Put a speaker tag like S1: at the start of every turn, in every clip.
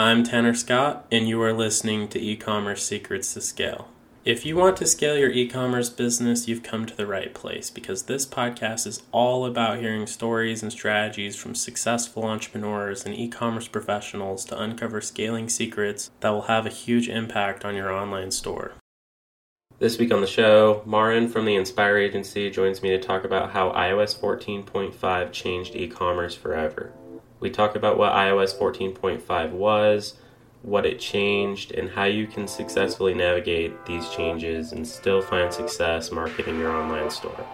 S1: I'm Tanner Scott, and you are listening to E Commerce Secrets to Scale. If you want to scale your e commerce business, you've come to the right place because this podcast is all about hearing stories and strategies from successful entrepreneurs and e commerce professionals to uncover scaling secrets that will have a huge impact on your online store. This week on the show, Marin from the Inspire Agency joins me to talk about how iOS 14.5 changed e commerce forever. We talk about what iOS 14.5 was what it changed, and how you can successfully navigate these changes and still find success marketing your online store.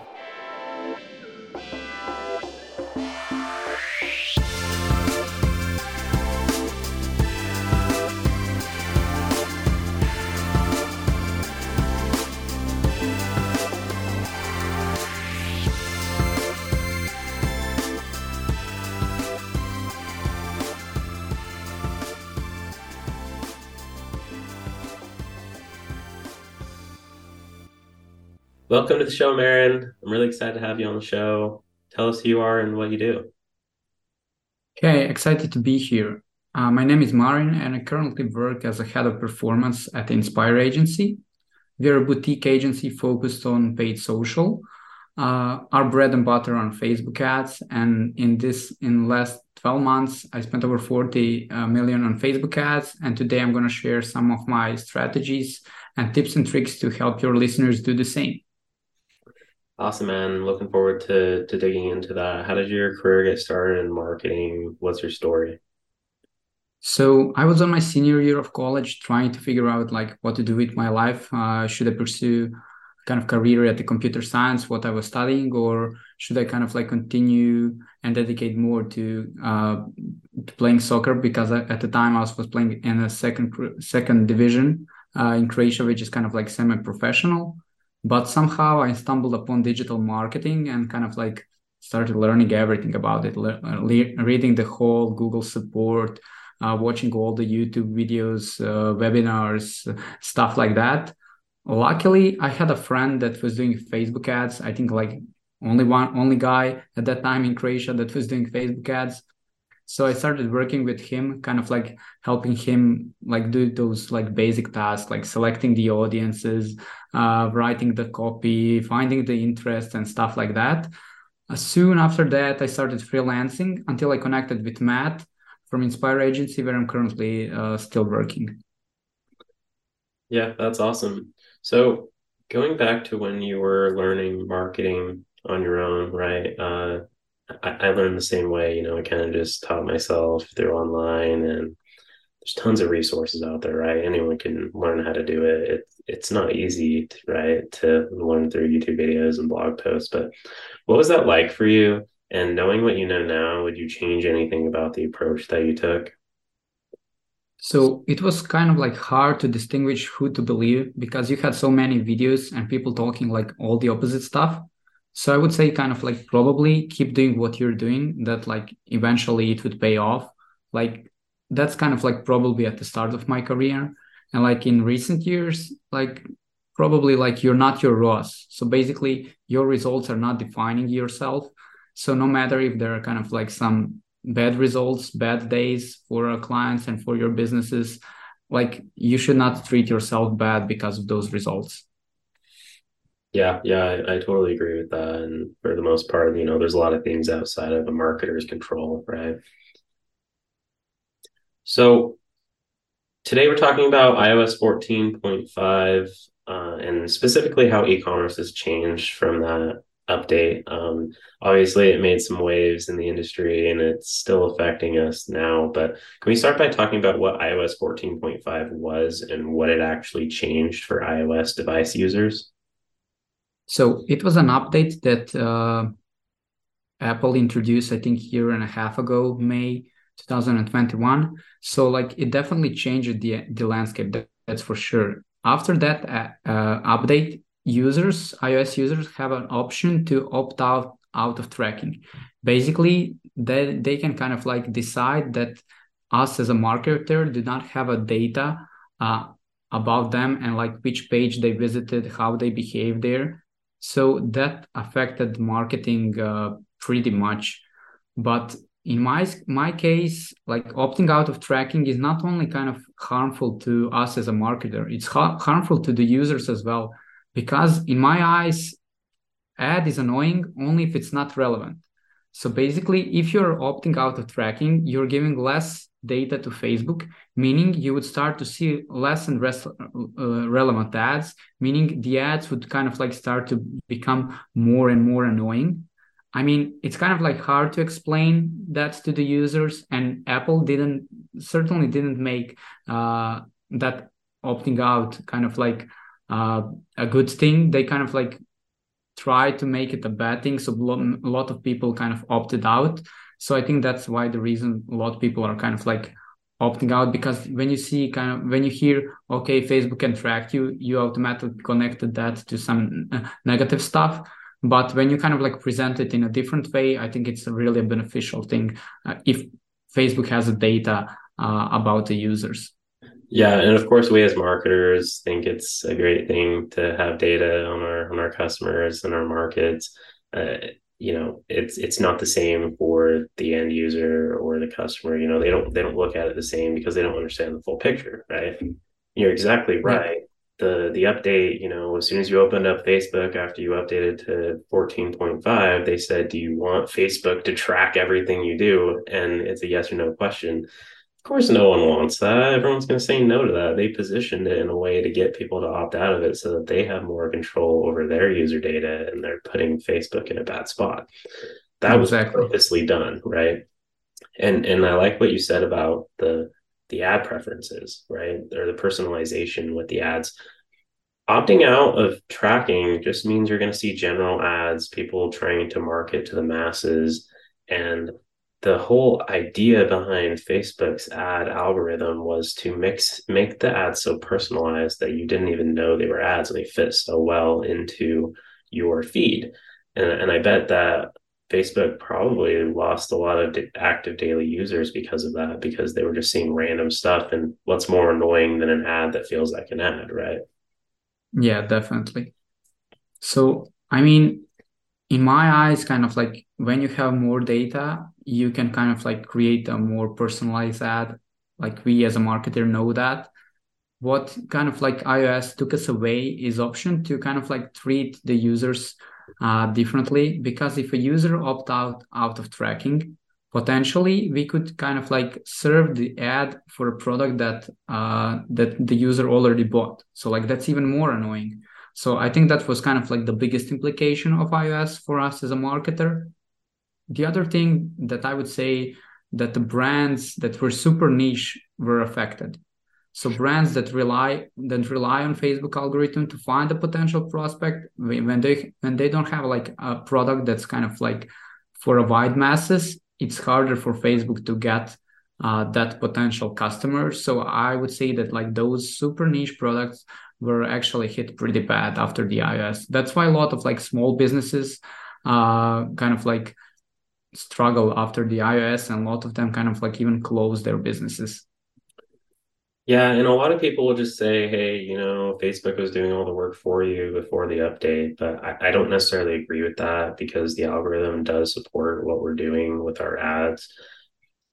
S1: Welcome to the show, Marin. I'm really excited to have you on the show. Tell us who you are and what you do.
S2: Okay, excited to be here. Uh, my name is Marin, and I currently work as a head of performance at the Inspire Agency. We're a boutique agency focused on paid social. Uh, our bread and butter on Facebook ads, and in this, in last 12 months, I spent over 40 uh, million on Facebook ads. And today, I'm going to share some of my strategies and tips and tricks to help your listeners do the same.
S1: Awesome, man. Looking forward to to digging into that. How did your career get started in marketing? What's your story?
S2: So I was on my senior year of college, trying to figure out like what to do with my life. Uh, should I pursue kind of career at the computer science, what I was studying, or should I kind of like continue and dedicate more to, uh, to playing soccer? Because at the time I was, was playing in a second second division uh, in Croatia, which is kind of like semi-professional but somehow i stumbled upon digital marketing and kind of like started learning everything about it le- le- reading the whole google support uh, watching all the youtube videos uh, webinars stuff like that. Luckily i had a friend that was doing facebook ads. I think like only one only guy at that time in croatia that was doing facebook ads so i started working with him kind of like helping him like do those like basic tasks like selecting the audiences uh, writing the copy finding the interest and stuff like that. Uh, soon after that i started freelancing until i connected with matt from inspire agency where i'm currently uh, still working.
S1: Yeah that's awesome. So going back to when you were learning marketing on your own right uh, I, I learned the same way. You know, I kind of just taught myself through online, and there's tons of resources out there, right? Anyone can learn how to do it. it it's not easy, to, right, to learn through YouTube videos and blog posts. But what was that like for you? And knowing what you know now, would you change anything about the approach that you took?
S2: So it was kind of like hard to distinguish who to believe because you had so many videos and people talking like all the opposite stuff. So I would say kind of like probably keep doing what you're doing that like eventually it would pay off. Like that's kind of like probably at the start of my career. And like in recent years, like probably like you're not your ROAS. So basically your results are not defining yourself. So no matter if there are kind of like some bad results, bad days for our clients and for your businesses, like you should not treat yourself bad because of those results.
S1: Yeah, yeah, I, I, totally agree with that. And for the most part, you know, there's a lot of things outside of a marketer's control, right? So today we're talking about iOS 14.5 uh, and specifically how e-commerce has changed from that update. Um, obviously, it made some waves in the industry and it's still affecting us now. But can we start by talking about what iOS 14.5 was and what it actually changed for iOS device users?
S2: So it was an update that uh, Apple introduced, I think, year and a half ago, May 2021. So like it definitely changed the the landscape. That, that's for sure. After that uh, uh, update, users, iOS users, have an option to opt out out of tracking. Basically, they they can kind of like decide that us as a marketer do not have a data uh, about them and like which page they visited, how they behave there so that affected marketing uh, pretty much. But in my my case like opting out of tracking is not only kind of harmful to us as a marketer it's ha- harmful to the users as well because in my eyes ad is annoying only if it's not relevant so basically if you're opting out of tracking you're giving less data to facebook meaning you would start to see less and less uh, relevant ads meaning the ads would kind of like start to become more and more annoying I mean, it's kind of like hard to explain that to the users, and Apple didn't certainly didn't make uh, that opting out kind of like uh, a good thing. They kind of like try to make it a bad thing, so a lot of people kind of opted out. So I think that's why the reason a lot of people are kind of like opting out because when you see kind of when you hear okay facebook can track you you automatically connected that to some uh, negative stuff but when you kind of like present it in a different way, I think it's a really a beneficial thing uh, if Facebook has data uh, about the users.
S1: Yeah, and of course, we as marketers think it's a great thing to have data on our on our customers and our markets. Uh, you know, it's it's not the same for the end user or the customer. You know, they don't they don't look at it the same because they don't understand the full picture, right? Mm-hmm. You're exactly right. Yeah the the update, you know, as soon as you opened up Facebook after you updated to 14.5, they said, "Do you want Facebook to track everything you do?" And it's a yes or no question. Of course, no one wants that. Everyone's going to say no to that. They positioned it in a way to get people to opt out of it so that they have more control over their user data and they're putting Facebook in a bad spot. That exactly. was purposely done, right? And and I like what you said about the the ad preferences, right? Or the personalization with the ads. Opting out of tracking just means you're going to see general ads, people trying to market to the masses. And the whole idea behind Facebook's ad algorithm was to mix make the ads so personalized that you didn't even know they were ads and they fit so well into your feed. And, and I bet that Facebook probably lost a lot of active daily users because of that, because they were just seeing random stuff. And what's more annoying than an ad that feels like an ad, right?
S2: Yeah, definitely. So, I mean, in my eyes, kind of like when you have more data, you can kind of like create a more personalized ad. Like we as a marketer know that. What kind of like iOS took us away is option to kind of like treat the users uh, differently because if a user opt out out of tracking potentially we could kind of like serve the ad for a product that uh, that the user already bought so like that's even more annoying so i think that was kind of like the biggest implication of ios for us as a marketer the other thing that i would say that the brands that were super niche were affected so brands that rely that rely on Facebook algorithm to find a potential prospect when they when they don't have like a product that's kind of like for a wide masses, it's harder for Facebook to get uh, that potential customer. So I would say that like those super niche products were actually hit pretty bad after the iOS. That's why a lot of like small businesses uh, kind of like struggle after the iOS, and a lot of them kind of like even close their businesses.
S1: Yeah, and a lot of people will just say, hey, you know, Facebook was doing all the work for you before the update. But I, I, don't necessarily agree with that because the algorithm does support what we're doing with our ads.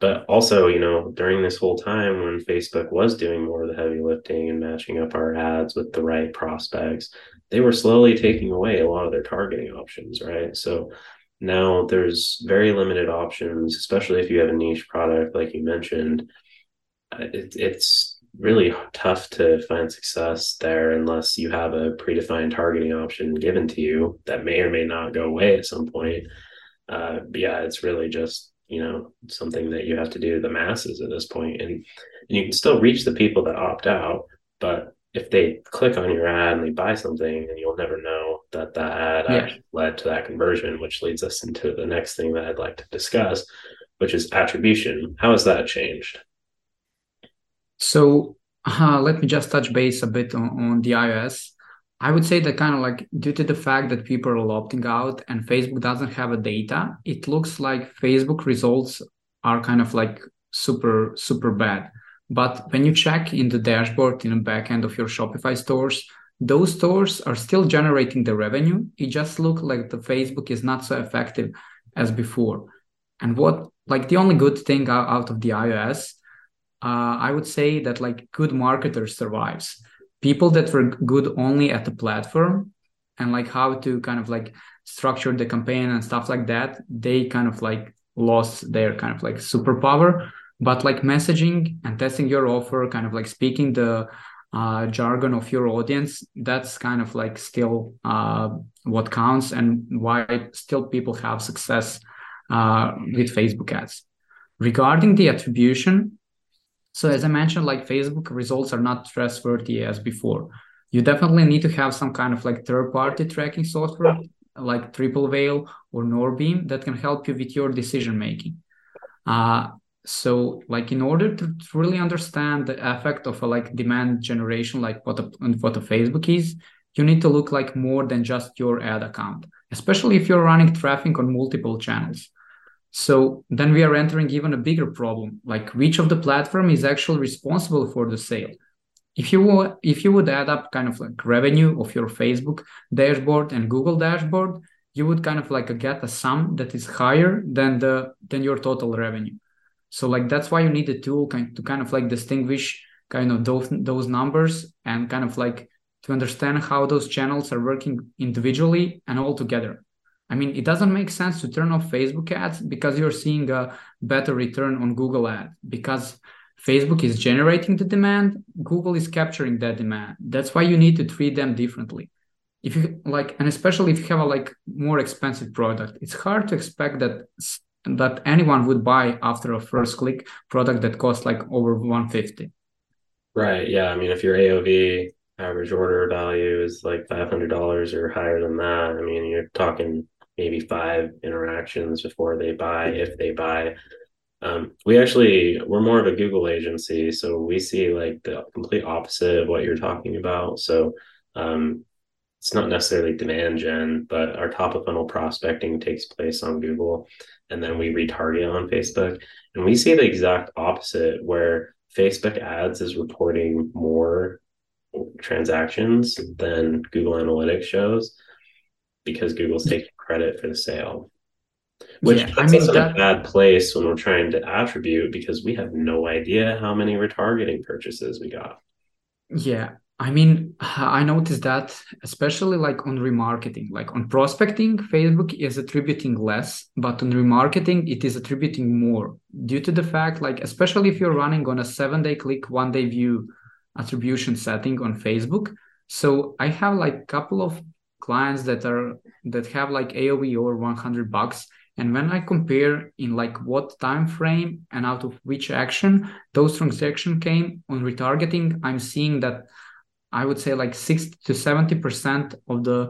S1: But also, you know, during this whole time when Facebook was doing more of the heavy lifting and matching up our ads with the right prospects, they were slowly taking away a lot of their targeting options, right? So now there's very limited options, especially if you have a niche product like you mentioned. It, it's really tough to find success there unless you have a predefined targeting option given to you that may or may not go away at some point. Uh, yeah, it's really just you know something that you have to do to the masses at this point, and and you can still reach the people that opt out, but if they click on your ad and they buy something, and you'll never know that that ad yeah. actually led to that conversion, which leads us into the next thing that I'd like to discuss, which is attribution. How has that changed?
S2: So uh, let me just touch base a bit on, on the iOS. I would say that kind of like due to the fact that people are opting out and Facebook doesn't have a data, it looks like Facebook results are kind of like super, super bad. But when you check in the dashboard in the back end of your Shopify stores, those stores are still generating the revenue. It just looks like the Facebook is not so effective as before. And what like the only good thing out of the iOS, uh, I would say that like good marketers survives. People that were good only at the platform and like how to kind of like structure the campaign and stuff like that, they kind of like lost their kind of like superpower. But like messaging and testing your offer, kind of like speaking the uh, jargon of your audience, that's kind of like still uh, what counts and why still people have success uh, with Facebook ads. Regarding the attribution, so as I mentioned, like Facebook results are not trustworthy as before. You definitely need to have some kind of like third-party tracking software like Triple Whale or Northbeam that can help you with your decision making. Uh, so like in order to really understand the effect of a like demand generation, like what a, what a Facebook is, you need to look like more than just your ad account, especially if you're running traffic on multiple channels. So then we are entering even a bigger problem, like which of the platform is actually responsible for the sale. If you if you would add up kind of like revenue of your Facebook dashboard and Google dashboard, you would kind of like get a sum that is higher than the than your total revenue. So like that's why you need a tool kind to kind of like distinguish kind of those those numbers and kind of like to understand how those channels are working individually and all together. I mean, it doesn't make sense to turn off Facebook ads because you're seeing a better return on Google ad because Facebook is generating the demand, Google is capturing that demand. That's why you need to treat them differently. If you like, and especially if you have a like more expensive product, it's hard to expect that that anyone would buy after a first click product that costs like over 150.
S1: Right. Yeah. I mean, if your AOV average order value is like $500 or higher than that, I mean, you're talking maybe five interactions before they buy, if they buy. Um, we actually we're more of a Google agency, so we see like the complete opposite of what you're talking about. So um, it's not necessarily demand gen, but our top of funnel prospecting takes place on Google, and then we retarget on Facebook, and we see the exact opposite where Facebook ads is reporting more transactions than Google Analytics shows because Google's hmm. taking credit for the sale which yeah, puts I mean, us in that... a bad place when we're trying to attribute because we have no idea how many retargeting purchases we got.
S2: Yeah, I mean, I noticed that especially like on remarketing, like on prospecting, Facebook is attributing less, but on remarketing, it is attributing more due to the fact, like, especially if you're running on a seven day click, one day view attribution setting on Facebook. So I have like a couple of clients that are that have like AOV over 100 bucks and when I compare in like what time frame and out of which action those transactions came on retargeting, I'm seeing that I would say like 60 to 70% of the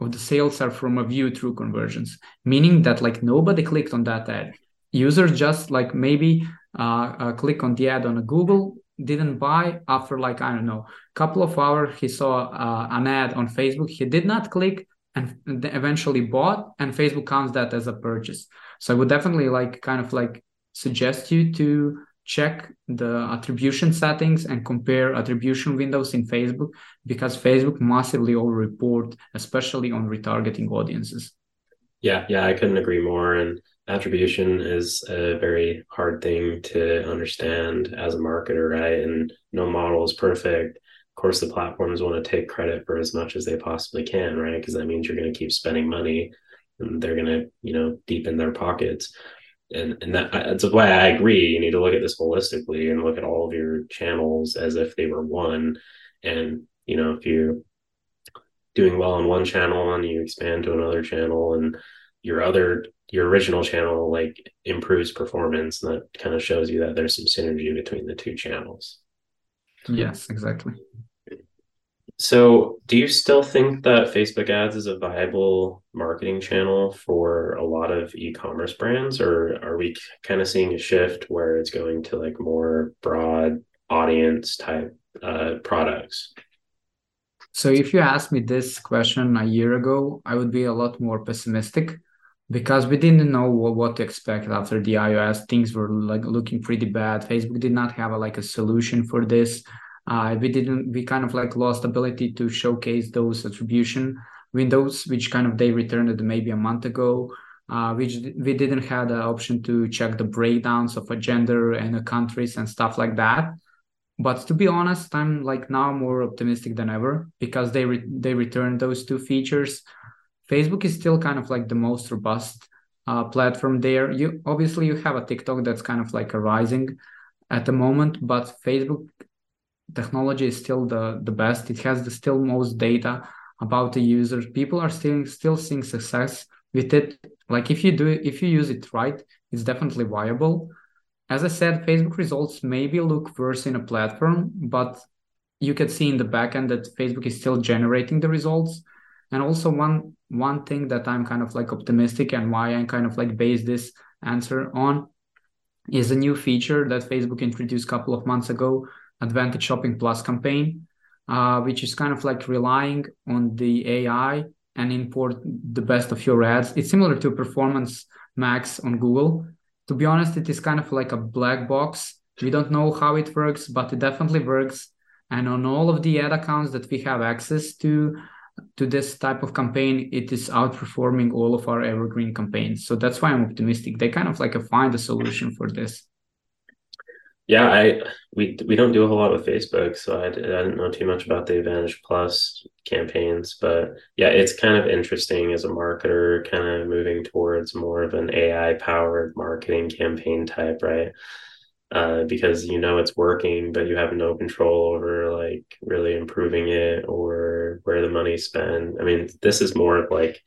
S2: of the sales are from a view through conversions, meaning that like nobody clicked on that ad. Users just like maybe uh, uh, click on the ad on a Google, didn't buy after like I don't know, a couple of hours he saw uh, an ad on Facebook, he did not click, and eventually bought and facebook counts that as a purchase. So i would definitely like kind of like suggest you to check the attribution settings and compare attribution windows in facebook because facebook massively over report especially on retargeting audiences.
S1: Yeah yeah i couldn't agree more. And attribution is a very hard thing to understand as a marketer right and no model is perfect Of course, the platforms want to take credit for as much as they possibly can, right? Because that means you're going to keep spending money and they're going to, you know, deepen their pockets. And, and that, that's why I agree. You need to look at this holistically and look at all of your channels as if they were one. And, you know, if you're doing well on one channel and you expand to another channel and your other your original channel like improves performance and that kind of shows you that there's some synergy between the two channels.
S2: Yes exactly.
S1: So, do you still think that Facebook ads is a viable marketing channel for a lot of e-commerce brands or are we kind of seeing a shift where it's going to like more broad audience type uh, products?
S2: So, if you asked me this question a year ago, I would be a lot more pessimistic because we didn't know what, to expect after the iOS. Things were like looking pretty bad. Facebook did not have a, like a solution for this uh, we didn't we kind of like lost ability to showcase those attribution windows which kind of they returned maybe a month ago uh, which we didn't have the option to check the breakdowns of a gender and a countries and stuff like that. But to be honest, I'm like now more optimistic than ever because they re- they returned those two features. Facebook is still kind of like the most robust uh, platform there. You obviously you have a TikTok that's kind of like a rising at the moment, but Facebook technology is still the the best. It has the still most data about the users. People are still still seeing success with it like if you do if you use it right it's definitely viable as i said facebook results maybe look worse in a platform but you can see in the backend that facebook is still generating the results and also one one thing that i'm kind of like optimistic and why i kind of like base this answer on is a new feature that facebook introduced a couple of months ago advantage shopping plus campaign uh, which is kind of like relying on the ai and import the best of your ads. It's similar to Performance Max on Google. To be honest, it is kind of like a black box. We don't know how it works, but it definitely works. And on all of the ad accounts that we have access to, to this type of campaign, it is outperforming all of our evergreen campaigns. So that's why I'm optimistic. They kind of like find a solution for this.
S1: Yeah, I we we don't do a whole lot with Facebook, so I, I didn't know too much about the Advantage Plus campaigns, but yeah, it's kind of interesting as a marketer, kind of moving towards more of an AI powered marketing campaign type, right? Uh, because you know it's working, but you have no control over like really improving it or where the money's spent. I mean, this is more of like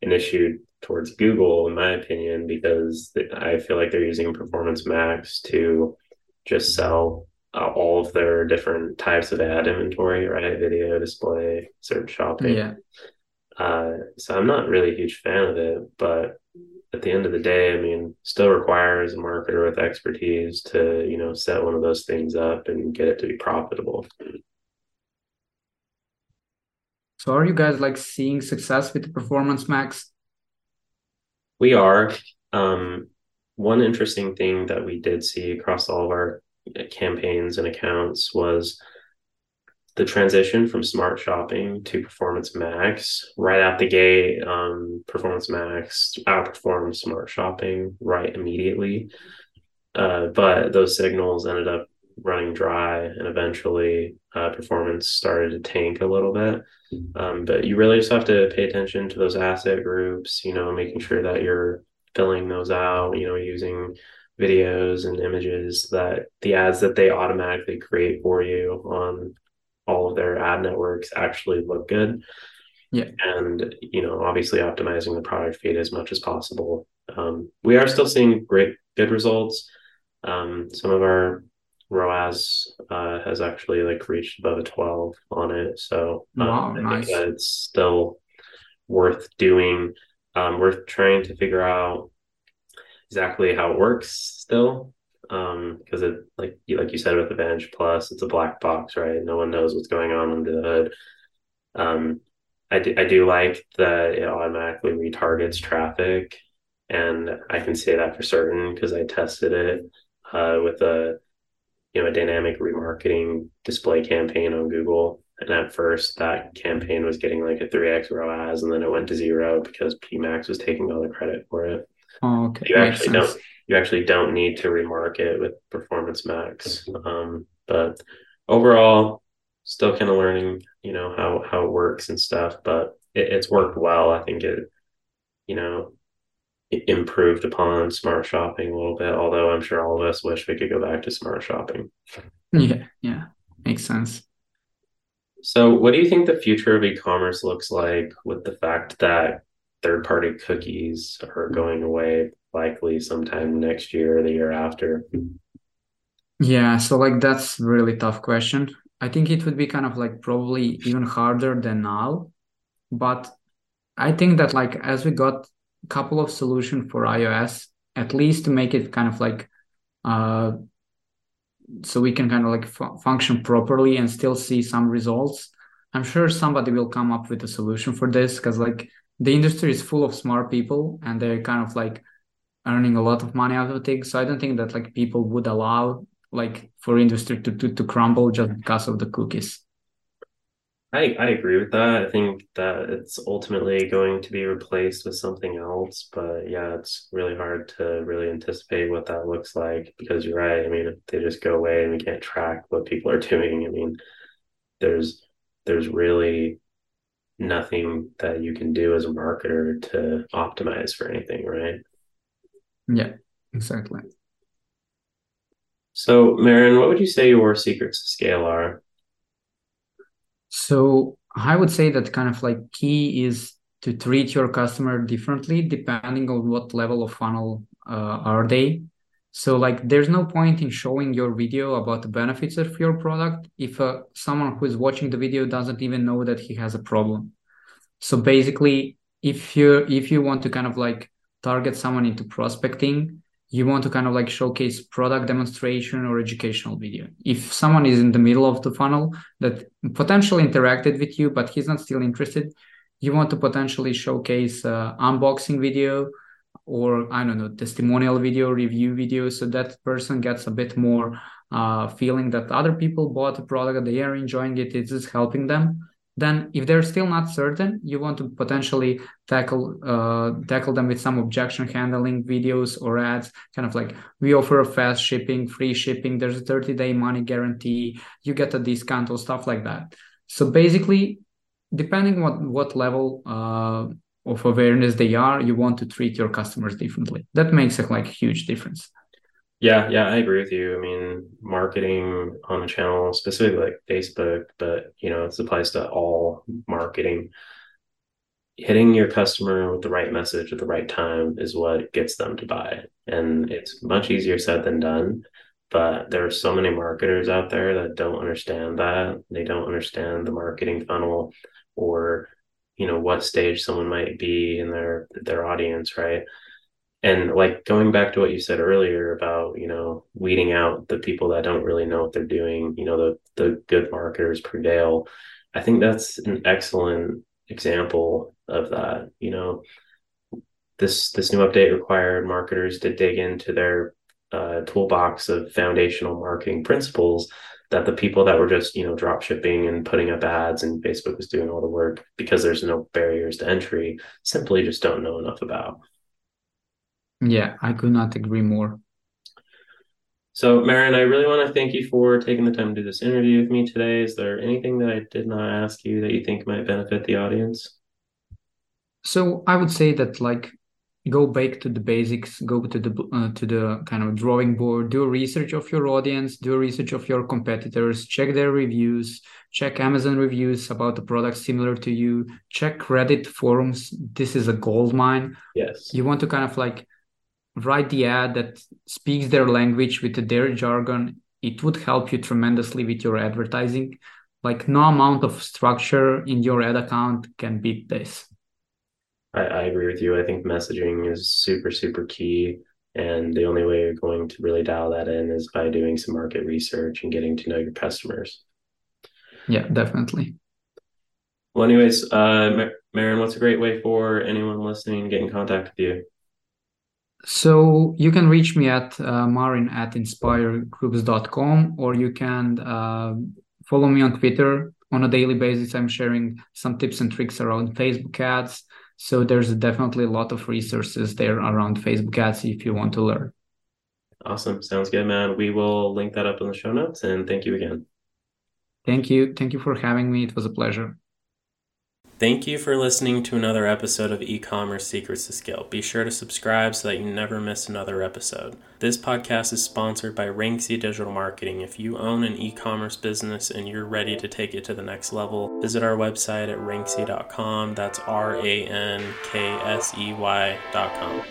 S1: an issue towards Google, in my opinion, because I feel like they're using Performance Max to just sell uh, all of their different types of ad inventory, right? Video, display, search shopping.
S2: Yeah.
S1: Uh, so I'm not really a huge fan of it, but at the end of the day, I mean, still requires a marketer with expertise to, you know, set one of those things up and get it to be profitable.
S2: So are you guys like seeing success with the Performance Max?
S1: We are. Um, one interesting thing that we did see across all of our campaigns and accounts was the transition from smart shopping to performance max. Right out the gate um, performance max outperformed smart shopping right immediately. Uh, but those signals ended up running dry and eventually uh, performance started to tank a little bit. Um, but you really just have to pay attention to those asset groups you know making sure that you're filling those out, you know, using videos and images that the ads that they automatically create for you on all of their ad networks actually look good.
S2: Yeah.
S1: And, you know, obviously optimizing the product feed as much as possible. Um, we are still seeing great, good results. Um, some of our ROAS uh, has actually like reached above a 12 on it. So
S2: um, wow, I nice.
S1: think that it's still worth doing um, we're trying to figure out exactly how it works still, because um, it like you like you said with Advantage Plus, it's a black box, right? No one knows what's going on under the hood. Um, I do, I do like that it automatically retargets traffic, and I can say that for certain because I tested it uh, with a you know a dynamic remarketing display campaign on Google and at first, that campaign was getting like a 3x ROAS, and then it went to zero because PMax was taking all the credit for it.
S2: Oh, okay.
S1: You actually don't. You actually don't need to remarket with Performance Max. Um, but overall, still kind of learning, you know, how how it works and stuff. But it, it's worked well. I think it, you know, it improved upon smart shopping a little bit. Although I'm sure all of us wish we could go back to smart shopping.
S2: Yeah, yeah, makes sense.
S1: So, what do you think the future of e commerce looks like with the fact that third party cookies are going away likely sometime next year or the year after?
S2: Yeah, so like that's really tough question. I think it would be kind of like probably even harder than now. But I think that like as we got a couple of solutions for iOS, at least to make it kind of like uh so we can kind of like fu- function properly and still see some results i'm sure somebody will come up with a solution for this because like the industry is full of smart people and they're kind of like earning a lot of money out of things so i don't think that like people would allow like for industry to, to, to crumble just because of the cookies
S1: I, I agree with that. I think that it's ultimately going to be replaced with something else. But yeah, it's really hard to really anticipate what that looks like because you're right. I mean, if they just go away and we can't track what people are doing, I mean, there's there's really nothing that you can do as a marketer to optimize for anything, right?
S2: Yeah, exactly.
S1: So, Marin, what would you say your secrets to scale are?
S2: So I would say that kind of like key is to treat your customer differently depending on what level of funnel uh, are they. So like there's no point in showing your video about the benefits of your product if uh, someone who is watching the video doesn't even know that he has a problem. So basically, if you if you want to kind of like target someone into prospecting, you want to kind of like showcase product demonstration or educational video. If someone is in the middle of the funnel that potentially interacted with you, but he's not still interested, you want to potentially showcase uh, unboxing video or I don't know, testimonial video, review video, so that person gets a bit more uh, feeling that other people bought the product, they are enjoying it, it is helping them then if they're still not certain you want to potentially tackle uh, tackle them with some objection handling videos or ads kind of like we offer fast shipping free shipping there's a 30 day money guarantee you get a discount or stuff like that. So basically depending what what level uh, of awareness they are you want to treat your customers differently. That makes a like huge difference
S1: yeah, yeah, I agree with you. I mean, marketing on a channel, specifically like Facebook, but you know, it applies to all marketing. Hitting your customer with the right message at the right time is what gets them to buy. And it's much easier said than done. But there are so many marketers out there that don't understand that. They don't understand the marketing funnel or, you know, what stage someone might be in their their audience, right? And like going back to what you said earlier about you know weeding out the people that don't really know what they're doing you know the the good marketers Dale I think that's an excellent example of that you know. This this new update required marketers to dig into their uh, toolbox of foundational marketing principles that the people that were just you know drop shipping and putting up ads and facebook was doing all the work because there's no barriers to entry simply just don't know enough about
S2: yeah, I could not agree more.
S1: So, Marin, I really want to thank you for taking the time to do this interview with me today. Is there anything that I did not ask you that you think might benefit the audience?
S2: So, I would say that like go back to the basics, go to the uh, to the kind of drawing board, do research of your audience, do research of your competitors, check their reviews, check Amazon reviews about the product similar to you, check Reddit forums. This is a gold mine.
S1: Yes.
S2: You want to kind of like write the ad that speaks their language with their jargon, it would help you tremendously with your advertising. Like no amount of structure in your ad account can beat this.
S1: I, I agree with you. I think messaging is super, super key. And the only way you're going to really dial that in is by doing some market research and getting to know your customers.
S2: Yeah, definitely.
S1: Well, anyways, uh, Marin, what's a great way for anyone listening to get in contact with you?
S2: So you can reach me at uh, marin at inspiregroups.com or you can uh, follow me on Twitter on a daily basis. I'm sharing some tips and tricks around Facebook ads. So there's definitely a lot of resources there around Facebook ads if you want to learn.
S1: Awesome. Sounds good, man. We will link that up in the show notes and thank you again.
S2: Thank you. Thank you for having me. It was a pleasure.
S1: Thank you for listening to another episode of E-commerce Secrets to Scale. Be sure to subscribe so that you never miss another episode. This podcast is sponsored by Ranksey Digital Marketing. If you own an e-commerce business and you're ready to take it to the next level, visit our website at ranksey.com. That's R A N K S E Y.com.